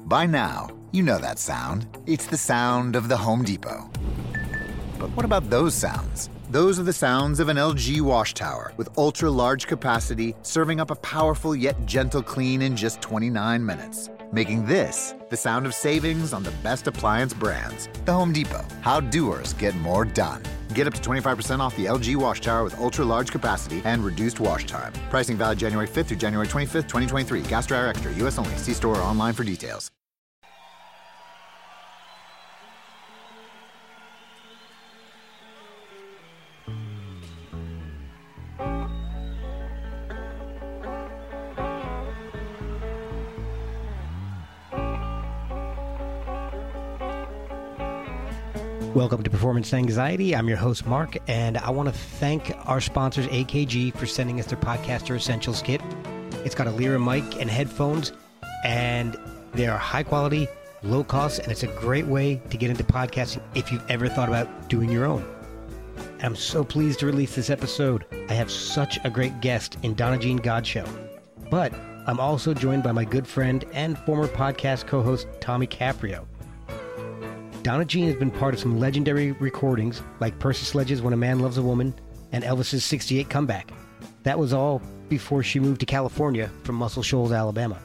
By now, you know that sound. It's the sound of the Home Depot. But what about those sounds? Those are the sounds of an LG wash tower with ultra large capacity, serving up a powerful yet gentle clean in just 29 minutes. Making this the sound of savings on the best appliance brands. The Home Depot. How doers get more done. Get up to 25% off the LG wash tower with ultra large capacity and reduced wash time. Pricing valid January 5th through January 25th, 2023. Gas dryer extra. US only. See store or online for details. Welcome to Performance Anxiety. I'm your host, Mark, and I want to thank our sponsors, AKG, for sending us their Podcaster Essentials kit. It's got a Lyra mic and headphones, and they are high quality, low cost, and it's a great way to get into podcasting if you've ever thought about doing your own. And I'm so pleased to release this episode. I have such a great guest in Donna Jean Godchaux. But I'm also joined by my good friend and former podcast co host, Tommy Caprio. Donna Jean has been part of some legendary recordings like Percy Sledge's When a Man Loves a Woman and Elvis's 68 Comeback. That was all before she moved to California from Muscle Shoals, Alabama.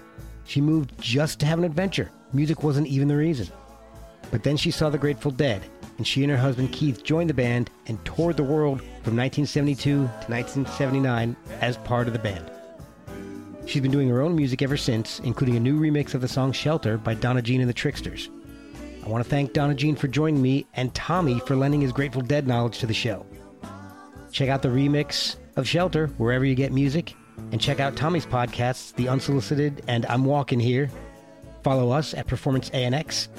She moved just to have an adventure. Music wasn't even the reason. But then she saw the Grateful Dead, and she and her husband Keith joined the band and toured the world from 1972 to 1979 as part of the band. She's been doing her own music ever since, including a new remix of the song Shelter by Donna Jean and the Tricksters. I want to thank Donna Jean for joining me and Tommy for lending his Grateful Dead knowledge to the show. Check out the remix of Shelter wherever you get music, and check out Tommy's podcasts, The Unsolicited and I'm Walking Here. Follow us at Performance ANX.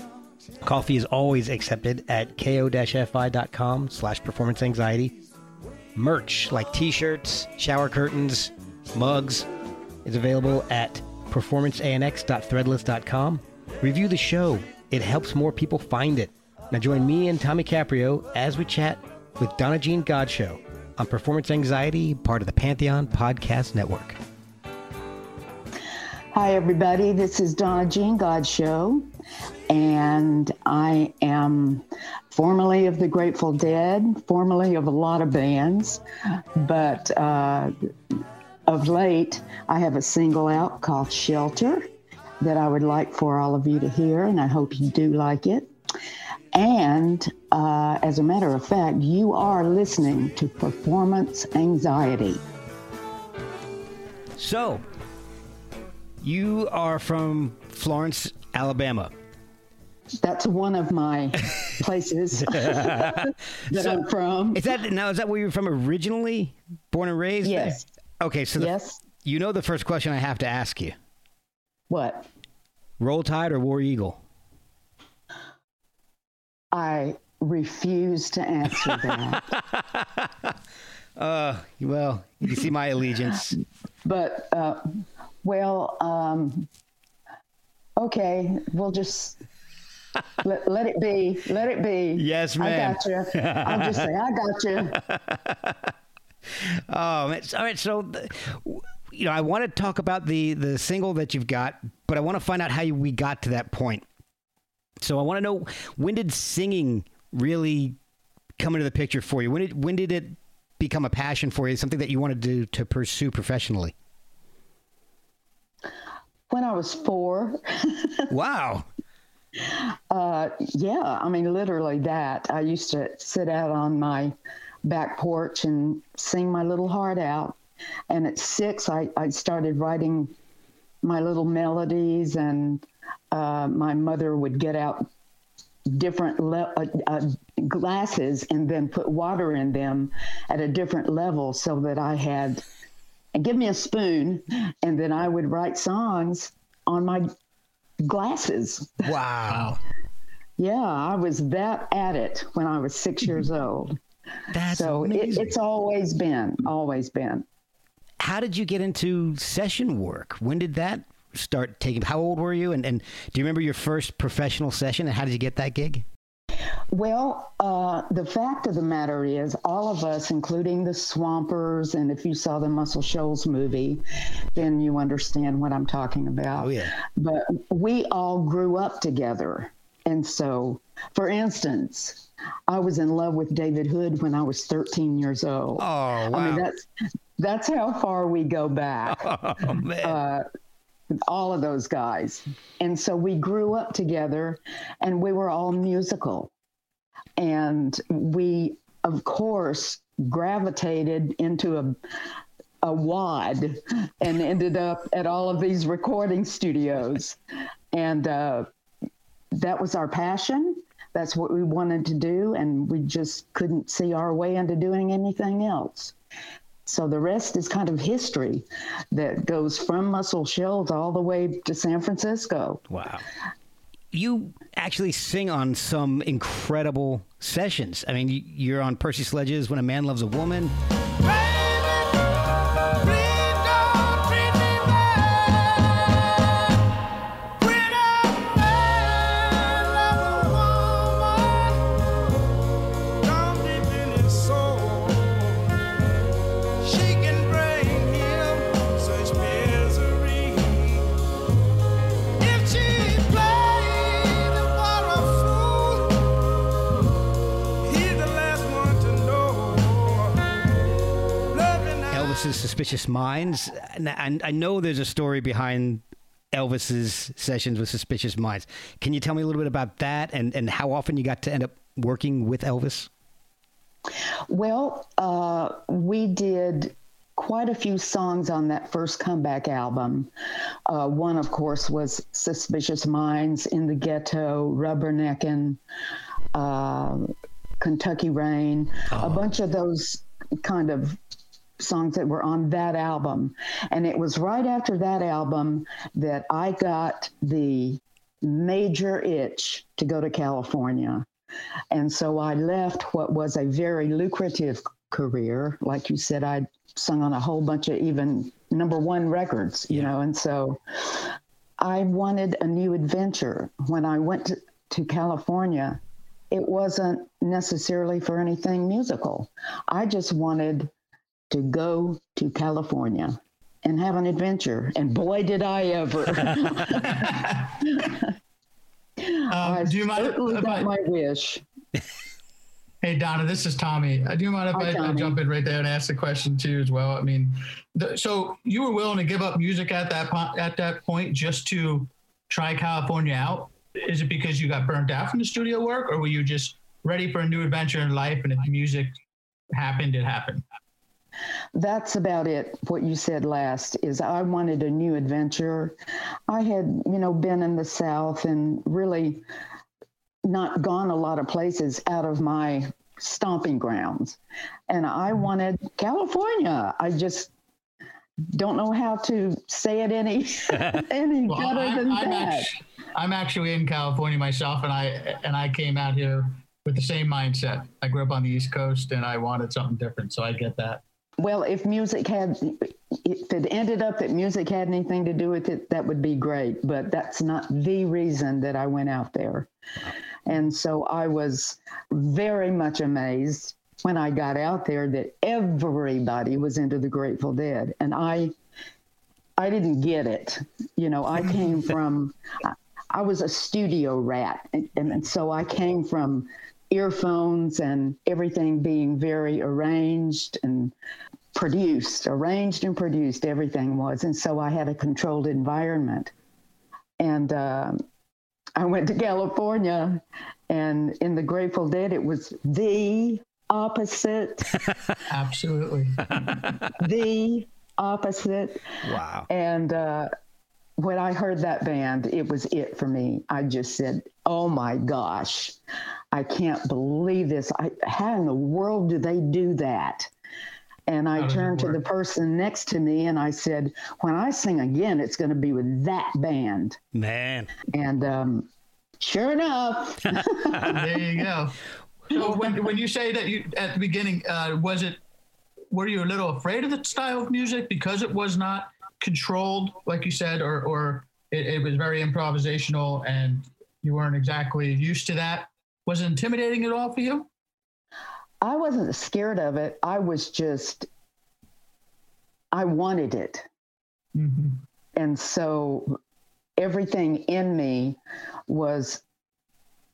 Coffee is always accepted at ko-fi.com slash performance anxiety. Merch like t-shirts, shower curtains, mugs is available at performanceanx.threadless.com. Review the show it helps more people find it. Now join me and Tommy Caprio as we chat with Donna Jean Godchaux on Performance Anxiety, part of the Pantheon Podcast Network. Hi, everybody. This is Donna Jean Godchaux, and I am formerly of the Grateful Dead, formerly of a lot of bands, but uh, of late I have a single out called Shelter that I would like for all of you to hear, and I hope you do like it. And uh, as a matter of fact, you are listening to Performance Anxiety. So, you are from Florence, Alabama. That's one of my places that so, I'm from. Is that now? Is that where you're from originally? Born and raised? Yes. There? Okay, so the, yes. you know the first question I have to ask you. What? Roll Tide or War Eagle? I refuse to answer that. uh, well, you see my allegiance. But, uh, well, um, okay, we'll just let, let it be. Let it be. Yes, ma'am. I got you. I'll just say, I got you. oh, man. All right. So, you know, I want to talk about the the single that you've got, but I want to find out how you, we got to that point. So I want to know when did singing really come into the picture for you? When did when did it become a passion for you? Something that you wanted to to pursue professionally? When I was four. wow. Uh, yeah, I mean, literally that. I used to sit out on my back porch and sing my little heart out. And at six, I, I started writing my little melodies, and uh, my mother would get out different le- uh, uh, glasses and then put water in them at a different level so that I had, and give me a spoon, and then I would write songs on my glasses. Wow. Yeah, I was that at it when I was six years old. That's so it, it's always been, always been. How did you get into session work? When did that start taking? How old were you? And, and do you remember your first professional session? And how did you get that gig? Well, uh, the fact of the matter is, all of us, including the Swampers, and if you saw the Muscle Shoals movie, then you understand what I'm talking about. Oh, yeah. But we all grew up together. And so, for instance, I was in love with David Hood when I was 13 years old. Oh, wow. I mean, that's that's how far we go back. Oh. Uh, all of those guys. And so we grew up together and we were all musical. And we, of course, gravitated into a, a wad and ended up at all of these recording studios. And uh, that was our passion. That's what we wanted to do. And we just couldn't see our way into doing anything else. So the rest is kind of history that goes from Muscle Shoals all the way to San Francisco. Wow. You actually sing on some incredible sessions. I mean, you're on Percy Sledges When a Man Loves a Woman. Suspicious Minds. And I, I know there's a story behind Elvis's sessions with Suspicious Minds. Can you tell me a little bit about that and, and how often you got to end up working with Elvis? Well, uh, we did quite a few songs on that first comeback album. Uh, one, of course, was Suspicious Minds, In the Ghetto, Rubberneckin', uh, Kentucky Rain, oh. a bunch of those kind of songs that were on that album. And it was right after that album that I got the major itch to go to California. And so I left what was a very lucrative career. Like you said, I'd sung on a whole bunch of even number one records, you know, and so I wanted a new adventure. When I went to, to California, it wasn't necessarily for anything musical. I just wanted to go to California and have an adventure. And boy, did I ever. um, I do you mind if I, my wish. Hey Donna, this is Tommy. I uh, do you mind if Hi, I, I, jump in right there and ask the question too as well? I mean, the, so you were willing to give up music at that po- at that point just to try California out? Is it because you got burnt out from the studio work, or were you just ready for a new adventure in life? And if music happened, it happened. That's about it. What you said last is I wanted a new adventure. I had, you know, been in the South and really not gone a lot of places out of my stomping grounds. And I mm-hmm. wanted California. I just don't know how to say it any any well, better I, than I'm that. Actually, I'm actually in California myself, and I and I came out here with the same mindset. I grew up on the East Coast, and I wanted something different, so I get that. Well, if music had, if it ended up that music had anything to do with it, that would be great. But that's not the reason that I went out there. And so I was very much amazed when I got out there that everybody was into the Grateful Dead. And I, I didn't get it. You know, I came from, I was a studio rat. And, and so I came from earphones and everything being very arranged and produced, arranged and produced, everything was. And so I had a controlled environment. and uh, I went to California, and in the Grateful Dead, it was the opposite. Absolutely. the opposite. Wow. And uh, when I heard that band, it was it for me. I just said, "Oh my gosh, I can't believe this! I, how in the world do they do that?" And I turned to the person next to me and I said, "When I sing again, it's going to be with that band." Man. And um, sure enough, there you go. So when when you say that you at the beginning, uh, was it were you a little afraid of the style of music because it was not controlled, like you said, or or it, it was very improvisational and you weren't exactly used to that? Was it intimidating at all for you? I wasn't scared of it. I was just, I wanted it. Mm-hmm. And so everything in me was,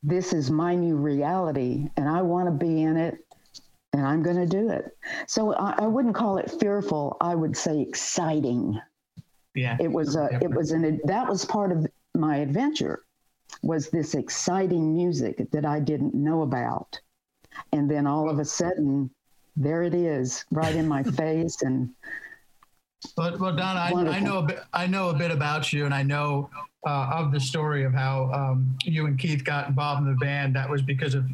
this is my new reality and I want to be in it and I'm going to do it. So I, I, wouldn't call it fearful. I would say exciting. Yeah. It was a, it was an, that was part of my adventure was this exciting music that I didn't know about. And then all of a sudden, there it is right in my face. And but well, Donna, I, I, know a bit. I know a bit about you, and I know uh, of the story of how um, you and Keith got involved in the band. That was because of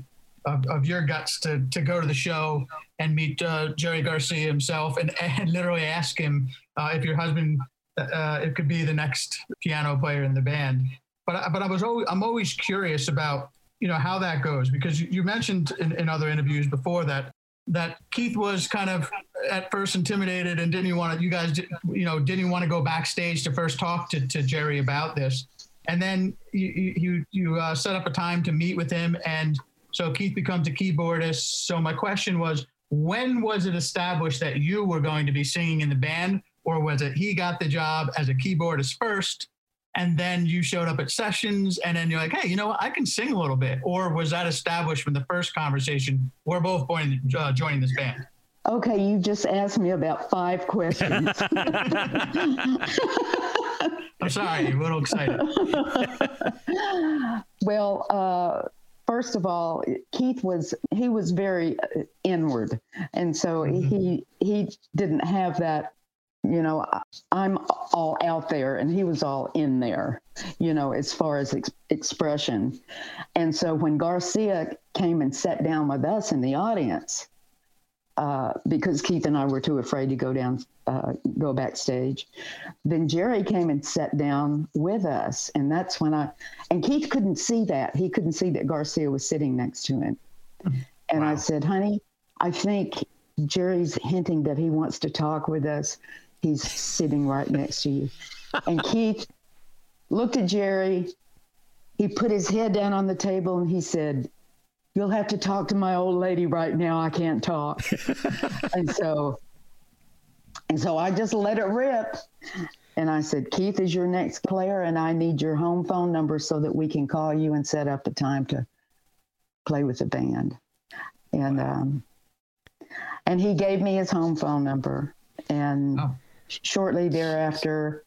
of, of your guts to to go to the show and meet uh, Jerry Garcia himself, and, and literally ask him uh, if your husband uh, it could be the next piano player in the band. But but I was always I'm always curious about you know how that goes because you, mentioned in, in other interviews before that that Keith was kind of at first intimidated and didn't want to, you guys, you know, didn't want to go backstage to first talk to, to Jerry about this. And then you, you, you uh, set up a time to meet with him. And so Keith becomes a keyboardist. So my question was, when was it established that you were going to be singing in the band? Or was it he got the job as a keyboardist first and then you showed up at sessions and then you're like hey you know what? I can sing a little bit. Or was that established from the first conversation we're both going uh, joining this band? Okay you just asked me about five questions. I'm sorry a little excited. Well uh, first of all keith was he was very uh, inward. And so mm-hmm. he he didn't have that you know, I'm all out there and he was all in there, you know, as far as ex- expression. And so when Garcia came and sat down with us in the audience, uh, because Keith and I were too afraid to go down, uh, go backstage, then Jerry came and sat down with us. And that's when I, and Keith couldn't see that. He couldn't see that Garcia was sitting next to him. And wow. I said, honey, I think Jerry's hinting that he wants to talk with us He's sitting right next to you. And Keith looked at Jerry. He put his head down on the table and he said, You'll have to talk to my old lady right now. I can't talk. and so and so I just let it rip. And I said, Keith is your next player, and I need your home phone number so that we can call you and set up a time to play with the band. And um, and he gave me his home phone number. And oh shortly thereafter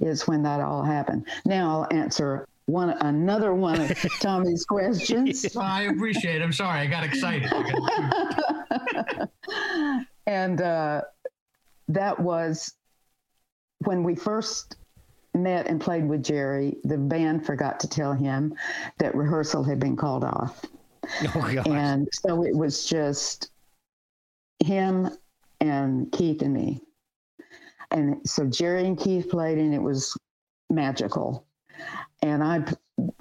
is when that all happened. Now I'll answer one another one of Tommy's questions. I appreciate it. I'm sorry, I got excited. and uh, that was when we first met and played with Jerry. The band forgot to tell him that rehearsal had been called off. Oh, and so it was just him and Keith and me and so Jerry and Keith played, and it was magical. And I,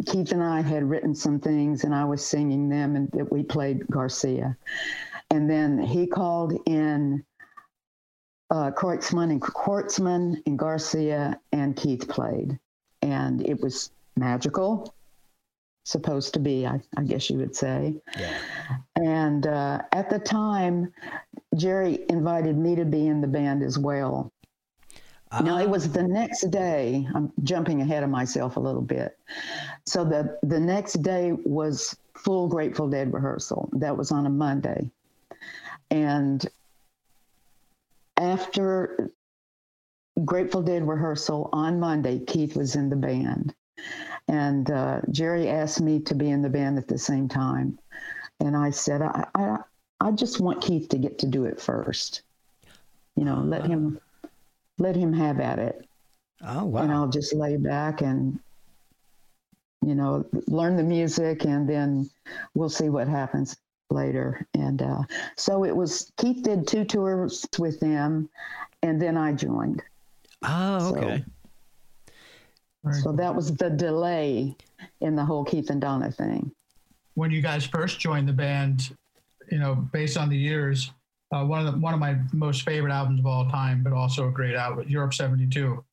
Keith and I had written some things, and I was singing them, and that we played Garcia. And then he called in uh, Kreutzmann and Kreutzmann and Garcia and Keith played, and it was magical. Supposed to be, I, I guess you would say. Yeah. And uh, at the time, Jerry invited me to be in the band as well. Uh-huh. No, it was the next day. I'm jumping ahead of myself a little bit. So the the next day was full Grateful Dead rehearsal. That was on a Monday, and after Grateful Dead rehearsal on Monday, Keith was in the band, And uh, Jerry asked me to be in the band at the same time. And I said, I, I, I just want Keith to get to do it first. You know, let him let him have at it. Oh wow! And I'll just lay back and you know learn the music, and then we'll see what happens later. And uh, so it was. Keith did two tours with them, and then I joined. Oh, okay. So, so that was the delay in the whole Keith and Donna thing. When you guys first joined the band, you know, based on the years, uh, one of the one of my most favorite albums of all time, but also a great album, Europe '72.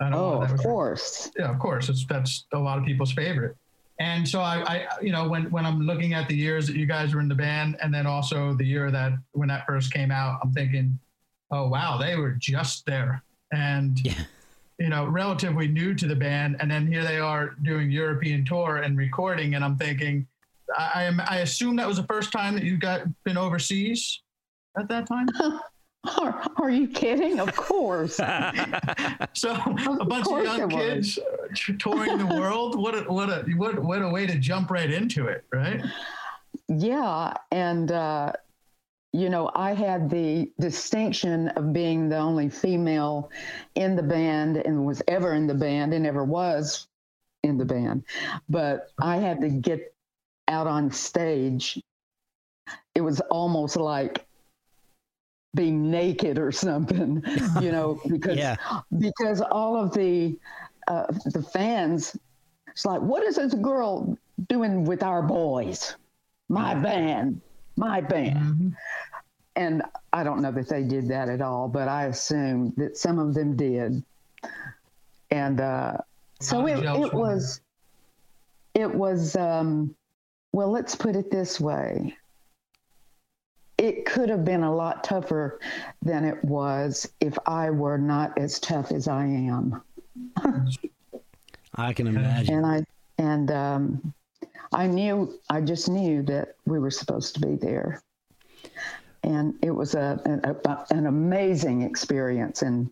Oh, of course. Yeah, of course. It's, that's a lot of people's favorite. And so I, I, you know, when when I'm looking at the years that you guys were in the band, and then also the year that when that first came out, I'm thinking, oh wow, they were just there, and yeah. you know, relatively new to the band, and then here they are doing European tour and recording, and I'm thinking, I, I, I assume that was the first time that you got been overseas at that time? Are, are, you kidding? Of course. so a bunch of, of young kids touring the world. What a what a what what a way to jump right into it, right? Yeah, and uh, you know, I had the distinction of being the only female in the band and was ever in the band and ever was in the band, but I had to get out on stage. It was almost like being naked or something, you know, because yeah. because all of the uh, the fans, it's like, what is this girl doing with our boys? My band, my band. Mm-hmm. And I don't know that they did that at all, but I assume that some of them did. And uh, so it, it was, it was, um, well, let's put it this way it could have been a lot tougher than it was if I were not as tough as I am. I can imagine. And I and um, I knew I just knew that we were supposed to be there, and it was a an, a, an amazing experience in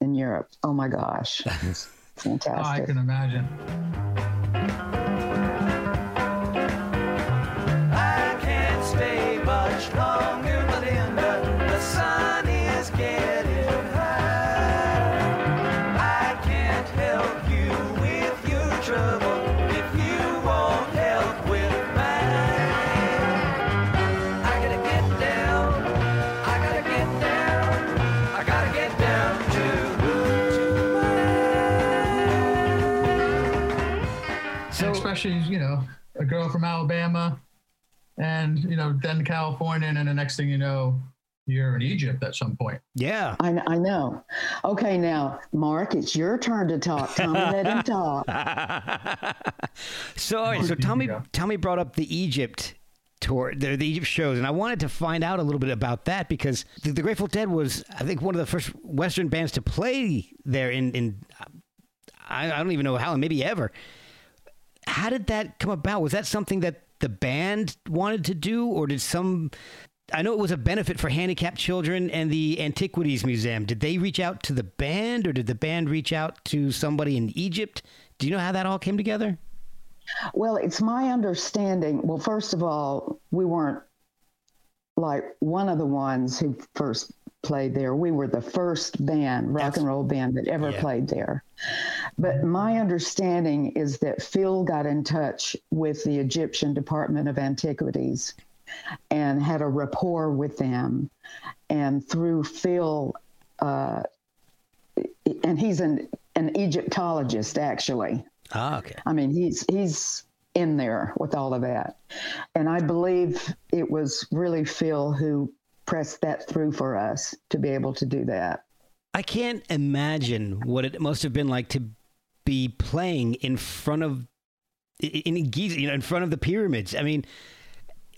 in Europe. Oh my gosh, fantastic! Oh, I can imagine. She's you know a girl from Alabama, and you know then California, and then the next thing you know, you're in Egypt at some point. Yeah, I, I know. Okay, now Mark, it's your turn to talk. Tommy, let him talk. so, so Tommy, Tommy brought up the Egypt tour, the, the, Egypt shows, and I wanted to find out a little bit about that because the, the, Grateful Dead was, I think, one of the first Western bands to play there in, in I, I don't even know how, maybe ever how did that come about? Was that something that the band wanted to do, or did some? I know it was a benefit for handicapped children and the Antiquities Museum. Did they reach out to the band, or did the band reach out to somebody in Egypt? Do you know how that all came together? Well, it's my understanding. Well, first of all, we weren't like one of the ones who first played there. We were the first band, rock That's, and roll band that ever yeah. played there. But my understanding is that Phil got in touch with the Egyptian Department of Antiquities and had a rapport with them. And through Phil, uh, and he's an, an Egyptologist actually. Ah, okay. I mean, he's he's in there with all of that, and I believe it was really Phil who pressed that through for us to be able to do that. I can't imagine what it must have been like to be playing in front of in Giza, you know, in front of the pyramids. I mean,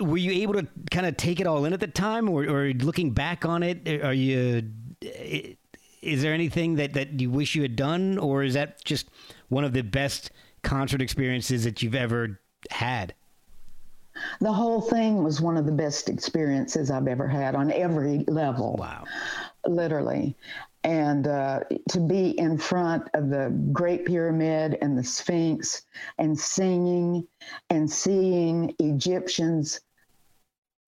were you able to kind of take it all in at the time, or, or looking back on it, are you? Is there anything that that you wish you had done, or is that just one of the best concert experiences that you've ever had? The whole thing was one of the best experiences I've ever had on every level. Wow. Literally. and uh, to be in front of the Great Pyramid and the Sphinx and singing and seeing Egyptians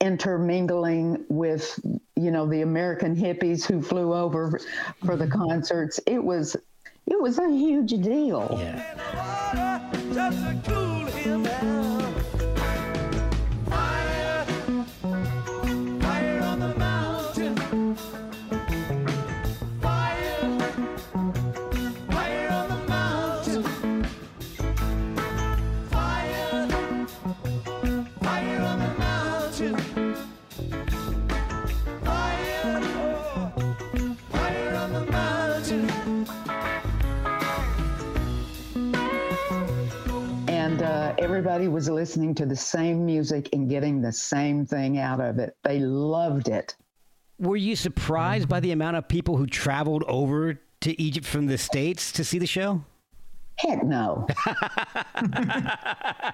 intermingling with you know the American hippies who flew over for the concerts it was it was a huge deal Yeah. And everybody was listening to the same music and getting the same thing out of it they loved it Were you surprised by the amount of people who traveled over to Egypt from the States to see the show? heck no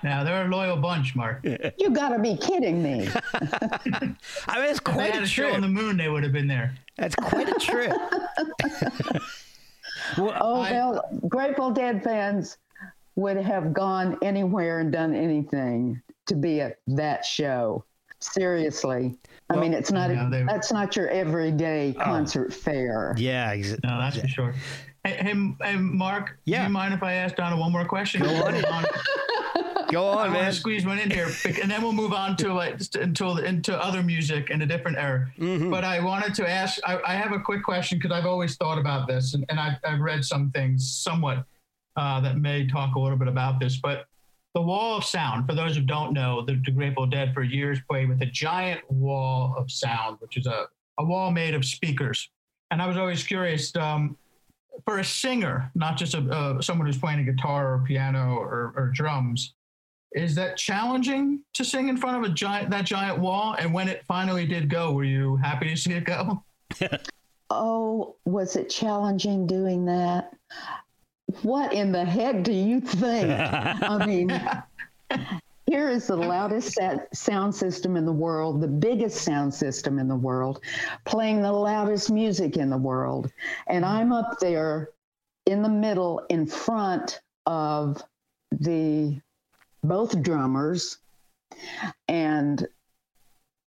Now they're a loyal bunch, Mark. You gotta be kidding me I mean, it's quite they quite had a a show trip. on the moon, they would have been there. That's quite a trip. well, Oh, I- well, Grateful Dead fans would have gone anywhere and done anything to be at that show. Seriously. I mean, it's not, yeah, they- that's not your everyday concert fare. yeah, ex- No, that's for sure. Hey, hey, hey, Mark. Yeah. Do you mind if I ask Donna one more question? Go on. go on, I on, Want to squeeze one in here, and then we'll move on to like just until into other music in a different era. Mm-hmm. But I wanted to ask. I, I have a quick question because I've always thought about this, and, and I've, I've read some things somewhat uh, that may talk a little bit about this. But the wall of sound, for those who don't know, the, the Grateful Dead for years played with a giant wall of sound, which is a, a wall made of speakers. And I was always curious. Um, for a singer, not just a, uh, someone who's playing a guitar or piano or, or drums, is that challenging to sing in front of a giant that giant wall? And when it finally did go, were you happy to see it go? Oh, was it challenging doing that? What in the heck do you think? I mean, here is the loudest sound system in the world, the biggest sound system in the world, playing the loudest music in the world. And I'm up there in the middle in front of the both drummers and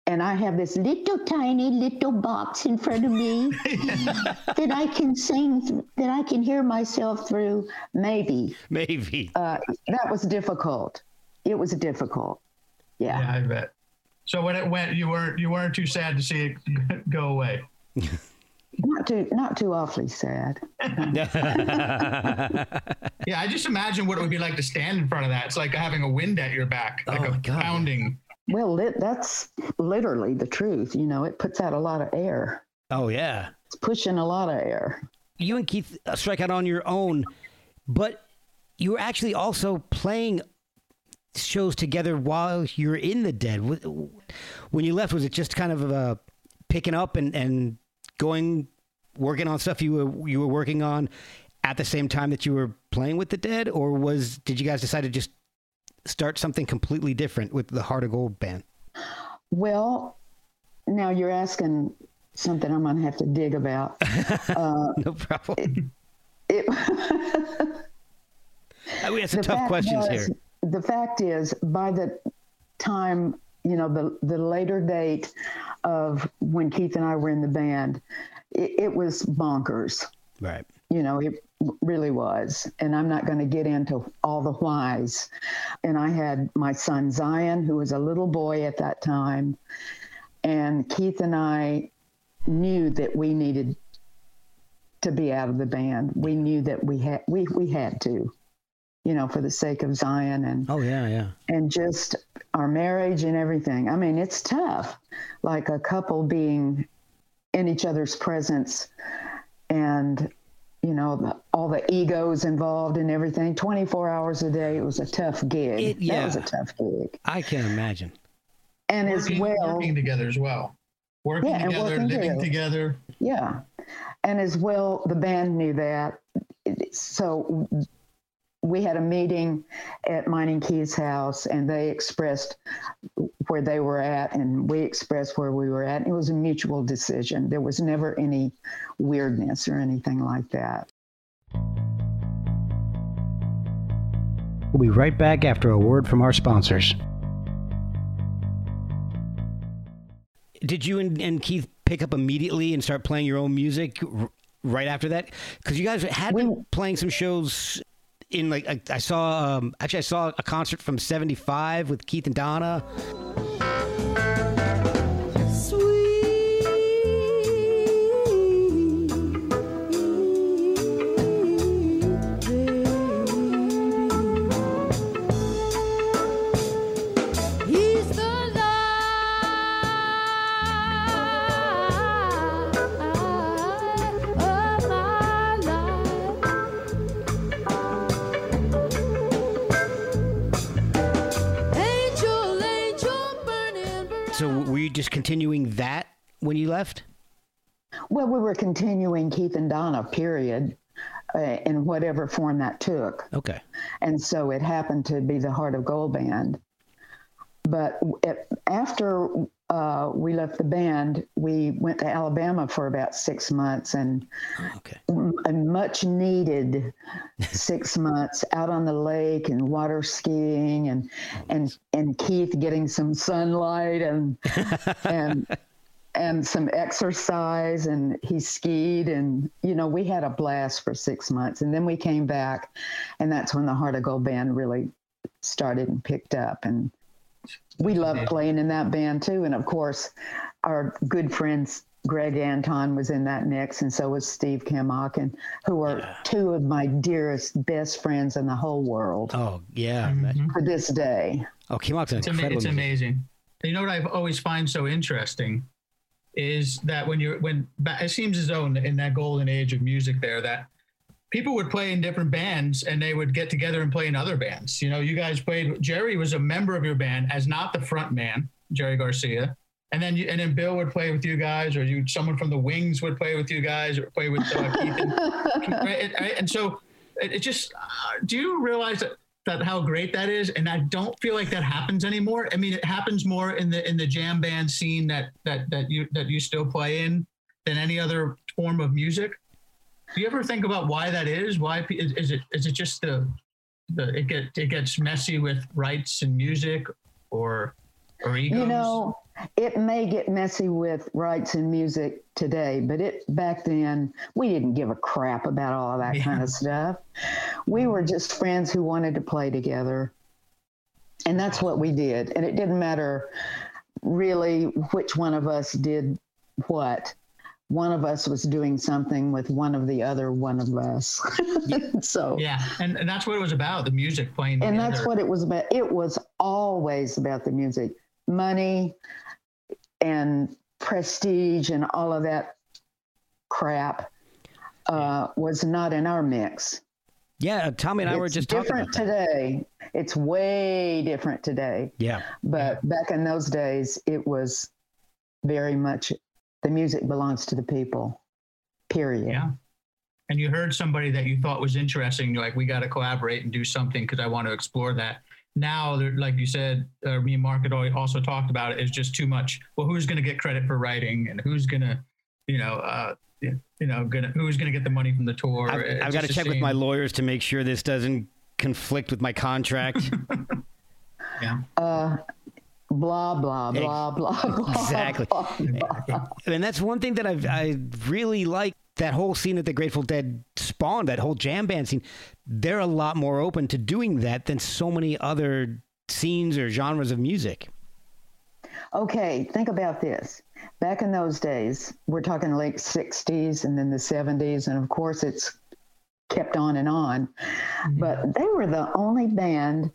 and I have this little tiny little box in front of me that I can sing, that I can hear myself through. Maybe Maybe. uh, that was difficult. It was difficult. Yeah. Yeah, I bet. So when it went, you weren't you weren't too sad to see it go away. not too, not too awfully sad. Yeah, I just imagine what it would be like to stand in front of that. It's like having a wind at your back, like Oh, a God. pounding. Well, lit, that's literally the truth. You know, it puts out a lot of air. oh yeah. It's pushing a lot of air. You and Keith uh, strike out on your own, but you were actually also playing shows together while you're in the Dead. When you left, was it just kind of uh, picking up and, and going, working on stuff you were you were working on at the same time that you were playing with the Dead, or was did you guys decide to just start something completely different with the Heart of Gold band? Well, now you're asking something I'm going to have to dig about. Uh, no problem. It, I mean, it's a tough fact questions was- here. The fact is, by the time you know the the later date of when Keith and I were in the band, it, it was bonkers. Right. You know, it really was. And I'm not going to get into all the whys. And I had my son Zion, who was a little boy at that time, and Keith and I knew that we needed to be out of the band. We knew that we had we we had to, you know, for the sake of Zion and Oh yeah, yeah. and just our marriage and everything. I mean, it's tough, like a couple being in each other's presence and, you know, the, all the egos involved and everything. 24 hours a day. It was a tough gig. It- That was a tough gig. I can't imagine. And as well, working together as well. Working Yeah, together, working living together. together. yeah. And as well, the band knew that. So we had a meeting at Mining Key's house, and they expressed where they were at and we expressed where we were at. It was a mutual decision. There was never any weirdness or anything like that. We'll be right back after a word from our sponsors. Did you and, and Keith pick up immediately and start playing your own music right after that? Because you guys had we, been playing some shows in like I, I saw um, actually I saw a concert from '75 with Keith and Donna. Just continuing that when you left? Well, we were continuing Keith and Donna, period, uh, in whatever form that took. Okay. And so it happened to be the Heart of Gold band. But it, after uh, we left the band, we went to Alabama for about six months and okay. a much needed six months out on the lake and water skiing and and and Keith getting some sunlight and and and some exercise and he skied and you know we had a blast for six months and then we came back and that's when the Heart of Gold band really started and picked up and we love playing in that band too. And of course, our good friends Greg Anton was in that mix, and so was Steve Kimock, and who are yeah. two of my dearest, best friends in the whole world. Oh yeah, mm-hmm. to this day. Oh, Kimock's an it's, incredible. It's amazing. You know what I've always find so interesting is that when you're when it seems as though in that golden age of music there that people would play in different bands and they would get together and play in other bands. You know, you guys played. Jerry was a member of your band as not the front man, Jerry Garcia, and then you, and then Bill would play with you guys, or you someone from the Wings would play with you guys, or play with uh, Keith. And, and, so it, it just. Uh, do you realize that? That how great that is, and I don't feel like that happens anymore. I mean, it happens more in the in the jam band scene that that that you that you still play in than any other form of music. Do you ever think about why that is? Why is, is it is it just the the it get it gets messy with rights and music or or egos? You know, it may get messy with rights and music today, but it back then we didn't give a crap about all of that yeah. kind of stuff. We were just friends who wanted to play together. And that's what we did. And it didn't matter really which one of us did what one of us was doing something with one of the other one of us. so yeah, and, and that's what it was about the music playing. And together. that's what it was about. It was always about the music, money, and prestige, and all of that crap uh, was not in our mix. Yeah, Tommy and I it's were just different today. It's way different today. Yeah, but back in those days, it was very much the music belongs to the people, period. Yeah. And you heard somebody that you thought was interesting, you're like, we got to collaborate and do something because I want to explore that. Now, like you said, uh, me and Mark had also talked about it, it's just too much. Well, who's going to get credit for writing and who's going to, you know, uh, you know, gonna who's gonna get the money from the tour? I've, I've got to check with my lawyers to make sure this doesn't conflict with my contract. yeah. Uh, blah blah blah blah blah. Exactly. Blah, blah. And that's one thing that I've I really like that whole scene that the Grateful Dead spawned, that whole jam band scene. They're a lot more open to doing that than so many other scenes or genres of music. Okay, think about this. Back in those days, we're talking late 60s and then the 70s, and of course it's kept on and on. Mm-hmm. But they were the only band,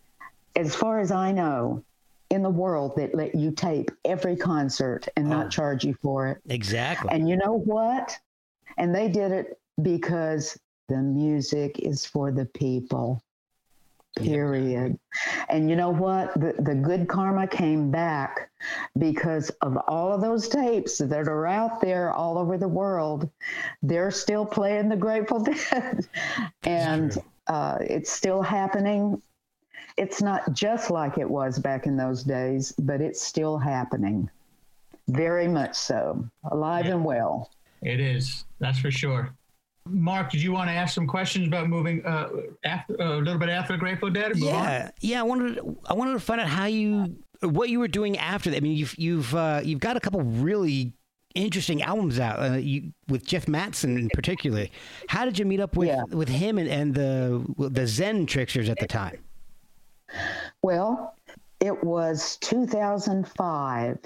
as far as I know, in the world that let you tape every concert and oh, not charge you for it. Exactly. And you know what? And they did it because the music is for the people. Period. And you know what? The, the good karma came back because of all of those tapes that are out there all over the world. They're still playing the Grateful Dead. and uh, it's still happening it's not just like it was back in those days, but it's still happening. Very much so. Alive yeah. and well. It is. That's for sure. Mark, did you want to ask some questions about moving uh, after, uh, a little bit after Grateful Dead? yeah, on? yeah. I wanted I wanted to find out how you what you were doing after that. I mean, you've you've uh, you've got a couple really interesting albums out uh, you, with Jeff Mattson in particular. How did you meet up with yeah. with him and, and the the Zen Tricksters at the time? Well, it was 2005.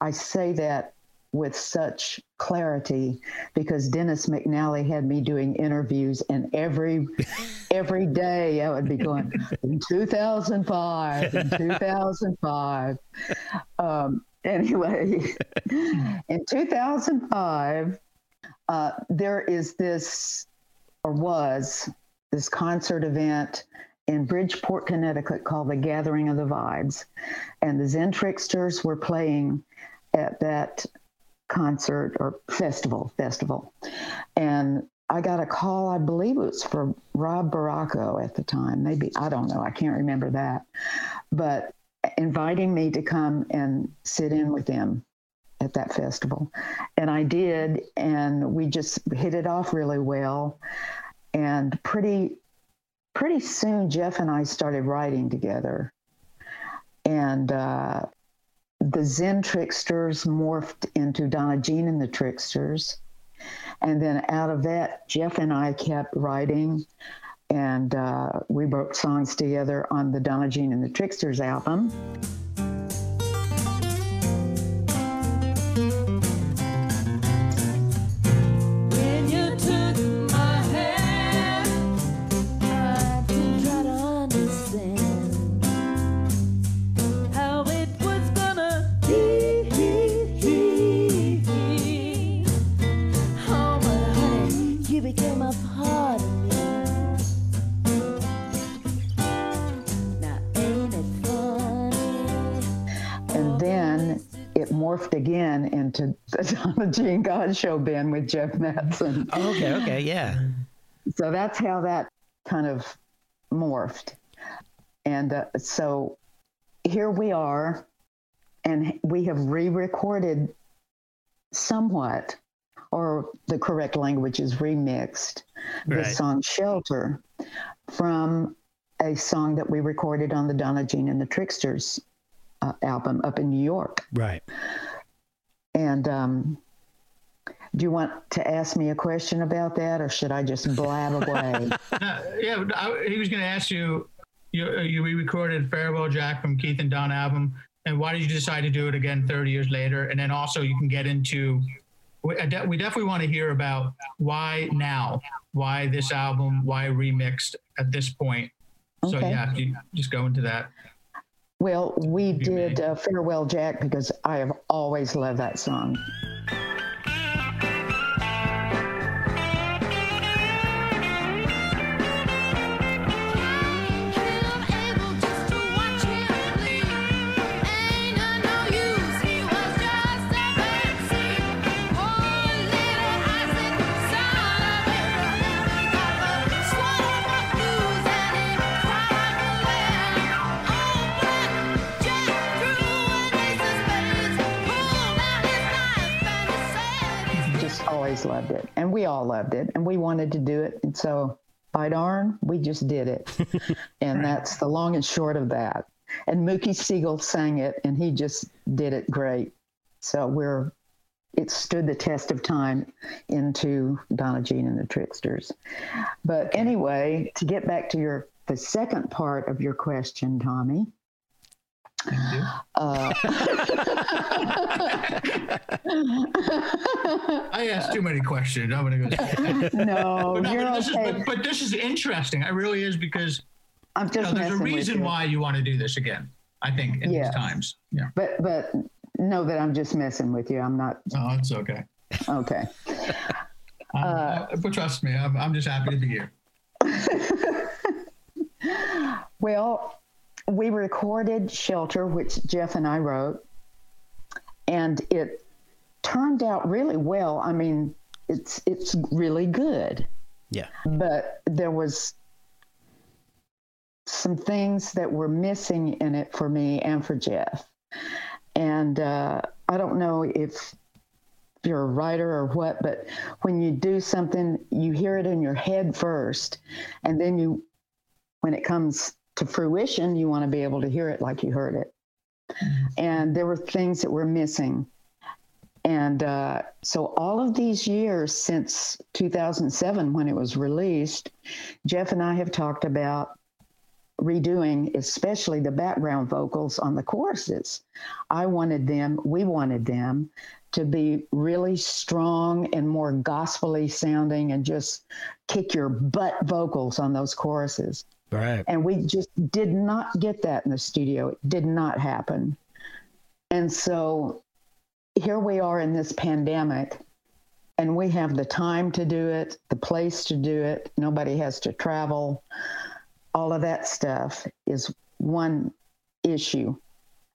I say that with such clarity because Dennis McNally had me doing interviews and every every day I would be going in 2005 in 2005 um, anyway in 2005 uh, there is this or was this concert event in Bridgeport, Connecticut called the Gathering of the Vibes. And the Zen Tricksters were playing at that concert or festival, festival. And I got a call, I believe it was for Rob Barraco at the time. Maybe, I don't know, I can't remember that. But inviting me to come and sit in with them at that festival. And I did, and we just hit it off really well. And pretty pretty soon Jeff and I started writing together. And uh, the Zen Tricksters morphed into Donna Jean and the Tricksters. And then out of that, Jeff and I kept writing, and uh, we wrote songs together on the Donna Jean and the Tricksters album. The Jean Godchaux band with Jeff Mattson. Oh, okay, okay, yeah. So that's how that kind of morphed. And uh, so here we are, and we have re recorded somewhat, or the correct language is remixed, right. the song Shelter from a song that we recorded on the Donna Jean and the Tricksters uh, album up in New York. Right. And um, do you want to ask me a question about that, or should I just blab away? yeah, I, he was going to ask you. You, you re-recorded "Farewell Jack" from Keith and Don album, and why did you decide to do it again 30 years later? And then also you can get into. We, we definitely want to hear about why now, why this album, why remixed at this point. Okay. So yeah, you just go into that. Well, we did uh, Farewell Jack because I have always loved that song. We all loved it, and we wanted to do it, and so by darn, we just did it, and right. that's the long and short of that. And Mookie Siegel sang it, and he just did it great. So we're it stood the test of time into Donna Jean and the Tricksters. But anyway, to get back to your the second part of your question, Tommy. Uh, I asked too many questions. I'm gonna go. no, but, you're this okay. Is, but, but, this is interesting. It really is because I'm just you know, there's a reason why you want to do this again. I think in yes. these times. Yeah. But but know that I'm just messing with you. I'm not. Oh, it's okay. Okay. um, uh, but trust me, I'm, I'm just happy to be here. well, we recorded Shelter, which Jeff and I wrote, and it turned out really well. I mean, it's it's really good. Yeah. But there was some things that were missing in it for me and for Jeff. And uh, I don't know if you're a writer or what, but when you do something, you hear it in your head first, and then you, when it comes to fruition, you want to be able to hear it like you heard it. Mm-hmm. And there were things that were missing. And uh, so, all of these years since 2007, when it was released, Jeff and I have talked about redoing, especially the background vocals on the choruses. I wanted them, we wanted them to be really strong and more gospelly sounding and just kick your butt vocals on those choruses. Right. And we just did not get that in the studio. It did not happen. And so here we are in this pandemic and we have the time to do it, the place to do it. Nobody has to travel. All of that stuff is one issue.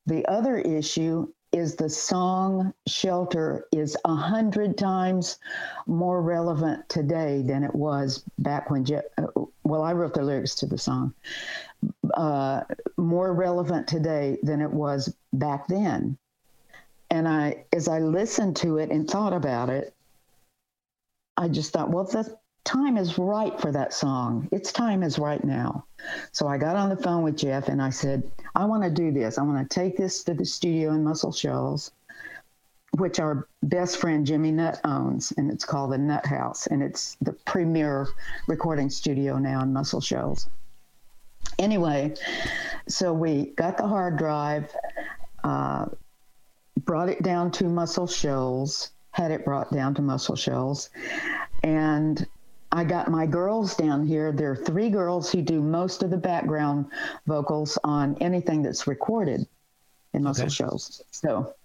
The other issue is the song Shelter is a hundred times more relevant today than it was back when, Je- uh, well, I wrote the lyrics to the song, uh, more relevant today than it was back then. And I, as I listened to it and thought about it, I just thought, well, the time is right for that song. Its time is right now. So I got on the phone with Jeff and I said, I want to do this. I want to take this to the studio in Muscle Shoals, which our best friend Jimmy Nutt owns, and it's called the Nut House, and it's the premier recording studio now in Muscle Shoals. Anyway, so we got the hard drive, uh, brought it down to Muscle Shoals, had it brought down to Muscle Shoals, and I got my girls down here. There are three girls who do most of the background vocals on anything that's recorded in Muscle okay. Shoals. So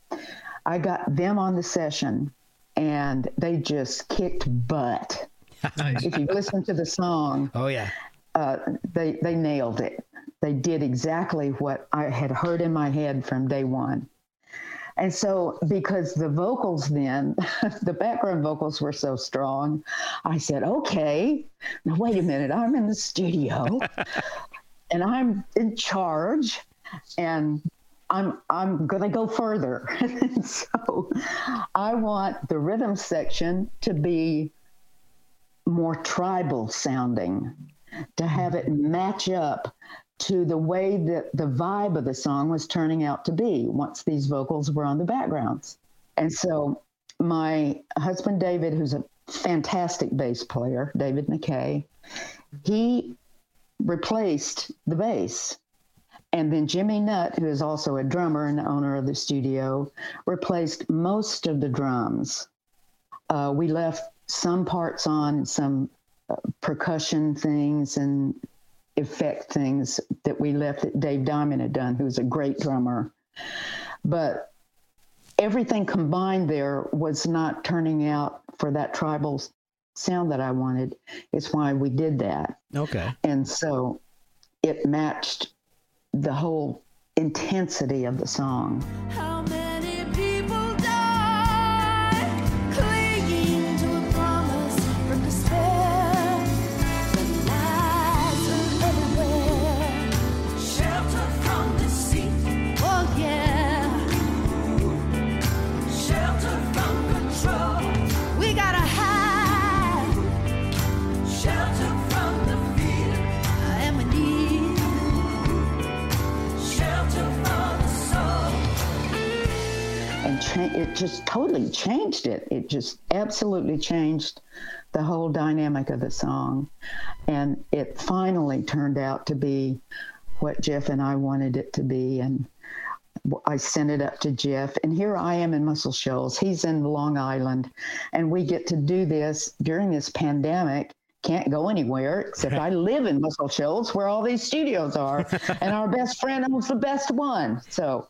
I got them on the session and they just kicked butt. If you listen to the song, oh yeah, uh, they they nailed it. They did exactly what I had heard in my head from day one. And so, because the vocals then, the background vocals were so strong, I said, okay, now wait a minute, I'm in the studio and I'm in charge and I'm I'm going to go further. so I want the rhythm section to be more tribal sounding, to have it mm-hmm. match up to the way that the vibe of the song was turning out to be once these vocals were on the backgrounds. And so my husband David, who's a fantastic bass player, David MacKay, he replaced the bass. And then Jimmy Nutt, who is also a drummer and owner of the studio, replaced most of the drums. Uh, we left some parts on, some uh, percussion things and effect things that we left that Dave Diamond had done, who's a great drummer. But everything combined there was not turning out for that tribal sound that I wanted. It's why we did that. Okay. And so it matched the whole intensity of the song. It just totally changed it. It just absolutely changed the whole dynamic of the song. And it finally turned out to be what Jeff and I wanted it to be. And I sent it up to Jeff. And here I am in Muscle Shoals. He's in Long Island. And we get to do this during this pandemic can't go anywhere except I live in Muscle Shoals where all these studios are, and our best friend owns the best one. So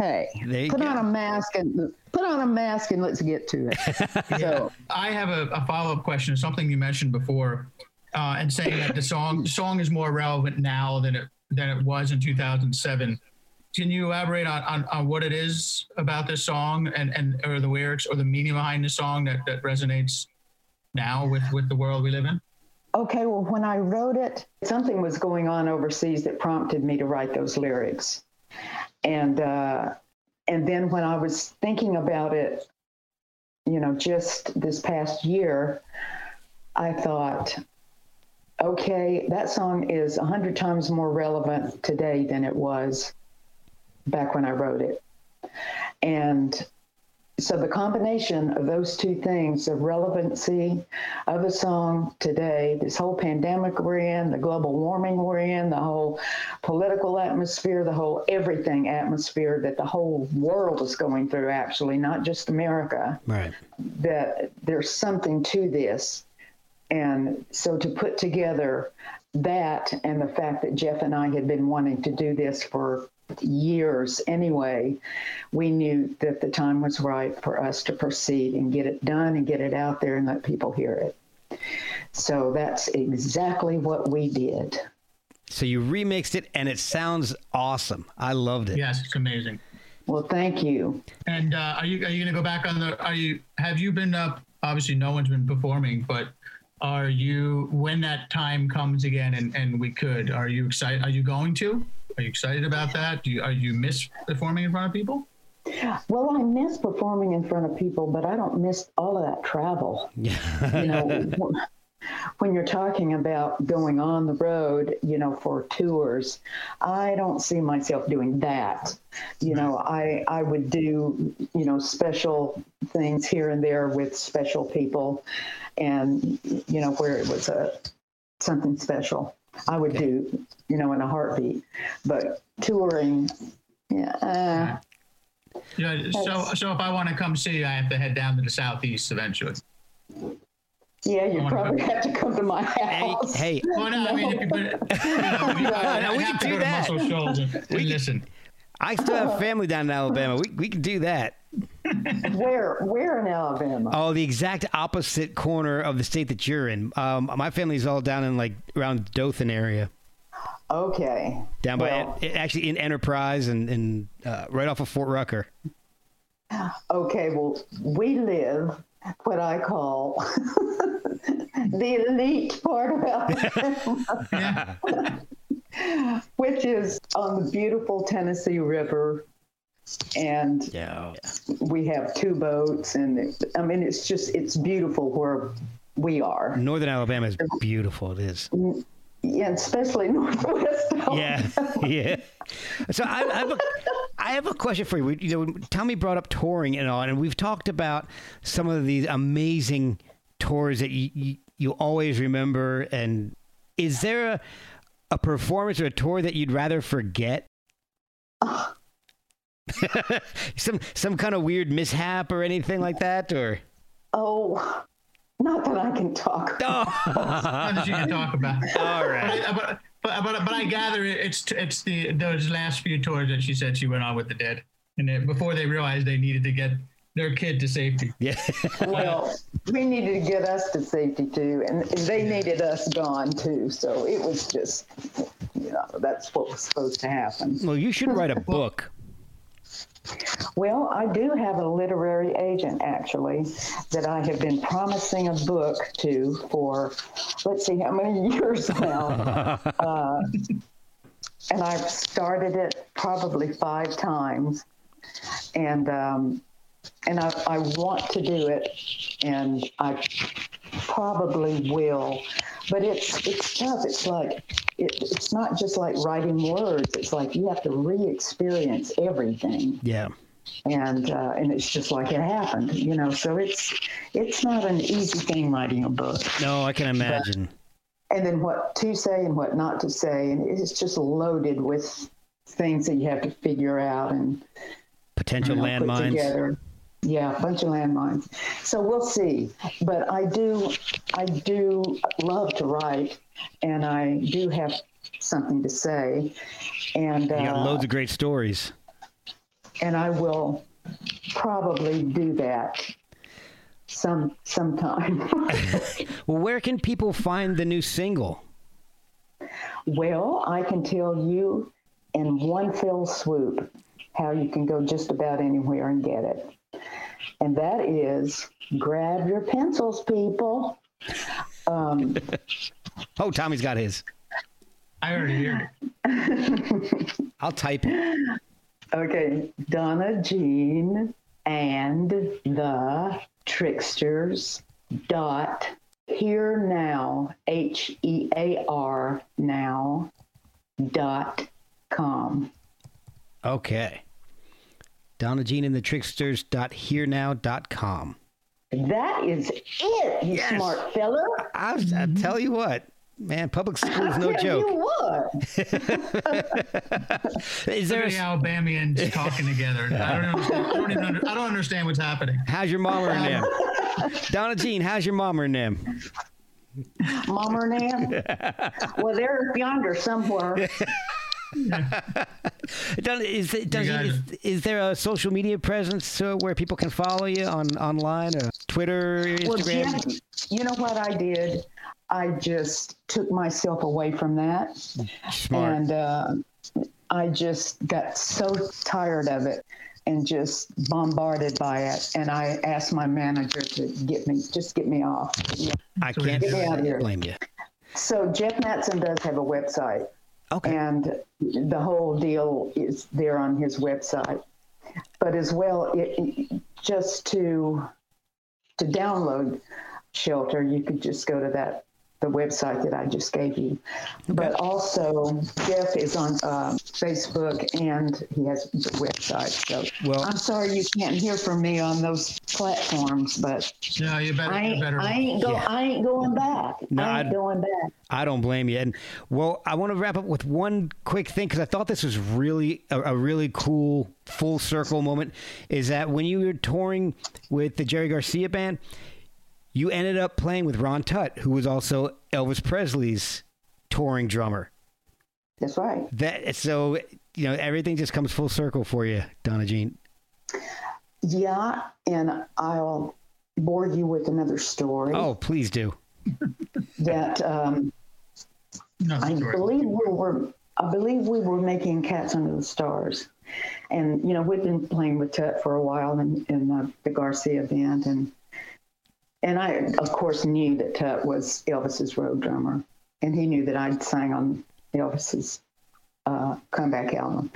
hey, put go. on a mask and put on a mask and let's get to it. so I have a, a follow up question, something you mentioned before, uh, and saying that the song the song is more relevant now than it than it was in 2007. Can you elaborate on, on, on what it is about this song and, and or the lyrics or the meaning behind the song that, that resonates now with, with the world we live in? Okay, well, when I wrote it, something was going on overseas that prompted me to write those lyrics, and uh, and then when I was thinking about it, you know, just this past year, I thought, okay, that song is a hundred times more relevant today than it was back when I wrote it, and so the combination of those two things, the relevancy of the song today, this whole pandemic we're in, the global warming we're in, the whole political atmosphere, the whole everything atmosphere that the whole world is going through, actually, not just America. Right. That there's something to this. And so to put together that and the fact that Jeff and I had been wanting to do this for years anyway, we knew that the time was right for us to proceed and get it done and get it out there and let people hear it. So that's exactly what we did. So you remixed it and it sounds awesome. I loved it. Yes, it's amazing. Well, thank you. And uh, are you are you going to go back on the? Are you have you been up? Obviously, no one's been performing, but are you when that time comes again and and we could? Are you excited? Are you going to? Are you excited about that? Do you are you miss performing in front of people? Well, I miss performing in front of people, but I don't miss all of that travel. Yeah. you know, when you're talking about going on the road, you know, for tours, I don't see myself doing that. You know, I I would do, you know, special things here and there with special people and you know where it was a something special. I would do, you know, in a heartbeat. But touring, yeah. Uh, yeah. So, so if I want to come see you, I have to head down to the southeast eventually. Yeah, you probably have to come to my house. Hey, hey. Well, no, I mean, if you, you know, we, I, No, we can do that. Muscle Shoals and, and We can- listen. I still have family down in Alabama. We we can do that. Where, where in Alabama? Oh, the exact opposite corner of the state that you're in. Um, my family's all down in like around Dothan area, Okay. down by Well, actually in Enterprise and, and uh, right off of Fort Rucker. Okay, well, we live what I call the elite part of Alabama, which is on the beautiful Tennessee River. And Yeah. we have two boats, and it, I mean, it's just, it's beautiful where we are. Northern Alabama is beautiful. It is. Yeah, especially Northwest Yeah, yeah. So I, I have a, I have a question for you. You know, Tommy brought up touring and all, and we've talked about some of these amazing tours that you you, you always remember. And is there a, a performance or a tour that you'd rather forget? Ah. some some kind of weird mishap or anything like that, or Oh, not that I can talk. oh, Not that you can talk about. all But, uh, but, but, but, but I gather it's it's the those last few tours that she said she went on with the dead, and then before they realized they needed to get their kid to safety. Yeah, Well, we needed to get us to safety too, and, and they needed us gone too. So it was just, you know, that's what was supposed to happen. well, you should write a book. Well, I do have a literary agent actually that I have been promising a book to for, let's see how many years now. uh, and I've started it probably five times. And, um, and I, I want to do it, and I probably will. But it's it's tough. It's like it, it's not just like writing words. It's like you have to re-experience everything Yeah. And uh, and it's just like it happened, you know. So it's it's not an easy thing writing a book, No, I can imagine. and then what to say and what not to say, and it's just loaded with things that you have to figure out and Potential you know, landmines. together. Yeah, a bunch of landmines. So we'll see. But I do I do love to write, and I do have something to say, and You got uh, loads of great stories. And I will probably do that some sometime. Well, where can people find the new single? well, I can tell you in one fell swoop how you can go just about anywhere and get it. And that is grab your pencils, people. Um, Oh, Tommy's got his. I already heard it. I'll type it. Okay, Donna Jean and the tricksters dot here now H E A R now dot com. Okay. Donna Jean and the Tricksters dot here now dot com. That is it, you Yes. smart fella. I, I tell you what, man, public school is no Tell joke. You what? Is there? Three A, Alabamians talking together. I don't understand. I don't, under, I don't understand what's happening. how's your mom or them? Donna Jean, how's your mom or them? Mom or Nan? well, they're yonder somewhere. Donna, is, Donna Jean, guys- is, is there a social media presence uh, where people can follow you on online or Twitter, Well, Instagram? Jim, you know what I did? I just took myself away from that. Smart. And uh, I just got so tired of it and just bombarded by it. And I asked my manager to get me, just get me off. I can't get out of here. blame you. So Jeff Mattson does have a website. Okay. and the whole deal is there on his website. But as well, it, it- just to to download Shelter, you could just go to that the website that I just gave you. But also, Jeff is on uh, Facebook and he has the website. So Well- I'm sorry you can't hear from me on those platforms, but No, you better. I you better. I ain't go, Yeah. I ain't going back. No, I ain't I'd- going back. I don't blame you. And well, I want to wrap up with one quick thing because I thought this was really a, a really cool full circle moment. Is that when you were touring with the Jerry Garcia band, you ended up playing with Ron Tutt, who was also Elvis Presley's touring drummer. That's right. That so you know everything just comes full circle for you, Donna Jean. Yeah, and I'll bore you with another story Oh, please do. that um, No, I believe we were. I believe we were making Cats Under the Stars, and you know we'd been playing with Tutt for a while in, in the, the Garcia band, and and I of course knew that Tutt was Elvis's road drummer, and he knew that I'd sang on Elvis's uh, comeback album.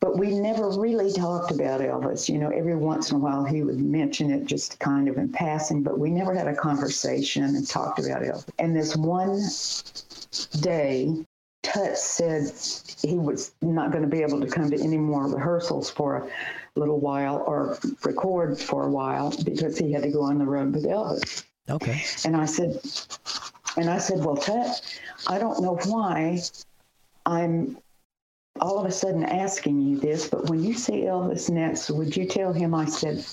But we never really talked about Elvis. You know, every once in a while he would mention it just kind of in passing, but we never had a conversation and talked about Elvis. And this one day, Tutt said he was not going to be able to come to any more rehearsals for little while or record for a while because he had to go on the road with Elvis. Okay. And I said, and I said, well, Tutt, I don't know why I'm all of a sudden asking you this, but when you see Elvis next, would you tell him I said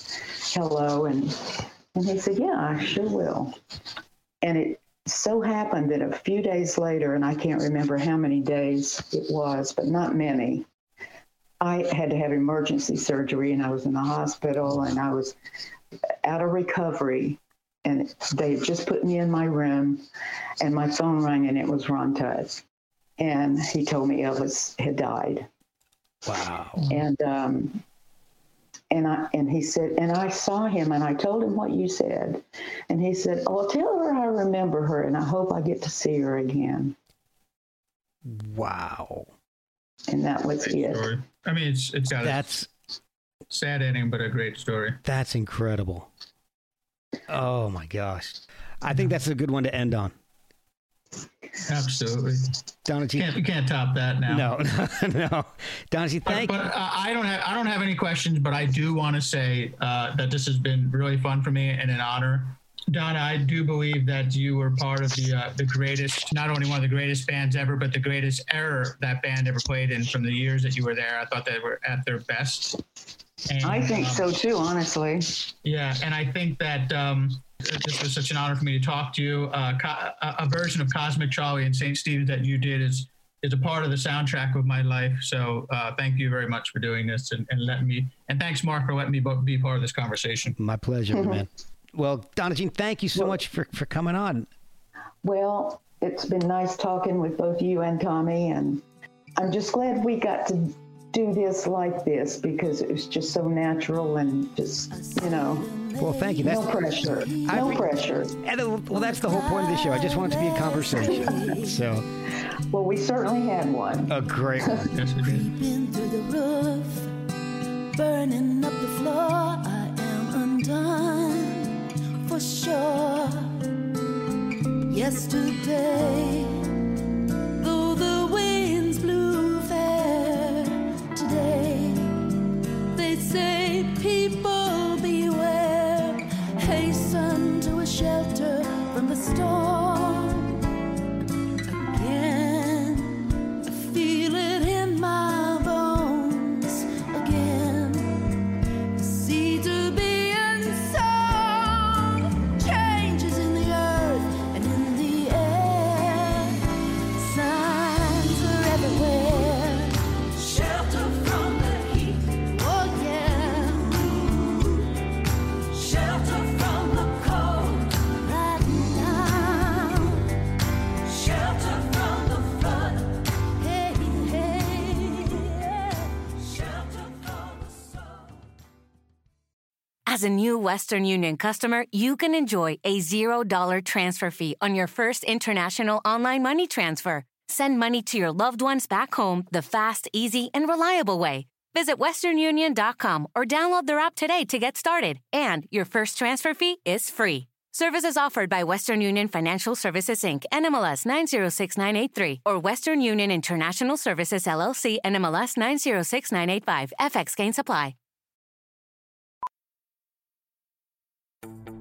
hello? And and he said, yeah, I sure will. And it so happened that a few days later, and I can't remember how many days it was, but not many, I had to have emergency surgery and I was in the hospital and I was out of recovery. And they just put me in my room and my phone rang and it was Ron Tutt. And he told me Elvis had died. Wow. And um, and I and he said, and I saw him and I told him what you said. And he said, Oh, tell her I remember her and I hope I get to see her again. Wow. And that was Great it. story. I mean, it's it's got That's a sad ending, but a great story. That's incredible. Oh my gosh. I think that's a good one to end on. Absolutely. Donna G. Can't you can't top that now. No, no, no. G, But, but uh, I don't have I don't have any questions, but I do want to say uh, that this has been really fun for me and an honor. Donna, I do believe that you were part of the uh, the greatest, not only one of the greatest bands ever, but the greatest era that band ever played in. From the years that you were there, I thought they were at their best. And, I think um, so too, honestly. Yeah, and I think that um, this was such an honor for me to talk to you. Uh, co- a, a version of Cosmic Charlie and St. Stephen's that you did is is a part of the soundtrack of my life. So uh, thank you very much for doing this and, and letting me. And thanks, Mark, for letting me be part of this conversation. My pleasure, man. Well, Donna Jean, thank you so much for, for coming on. Well, it's been nice talking with both you and Tommy, and I'm just glad we got to do this like this because it was just so natural and just, you know, Well, thank you. That's, no pressure. No I, pressure. And, uh, well, that's the whole point of the show. I just want it to be a conversation. So. Well, we certainly had one. A great one. yes, we did. through the roof, burning up the floor. I am undone for sure. Yesterday, Western Union customer, you can enjoy a $0 transfer fee on your first international online money transfer. Send money to your loved ones back home the fast, easy, and reliable way. Visit westernunion.com or download their app today to get started. And your first transfer fee is free. Services offered by Western Union Financial Services Inc. NMLS 906983 or Western Union International Services LLC NMLS 906985. FX gain supply.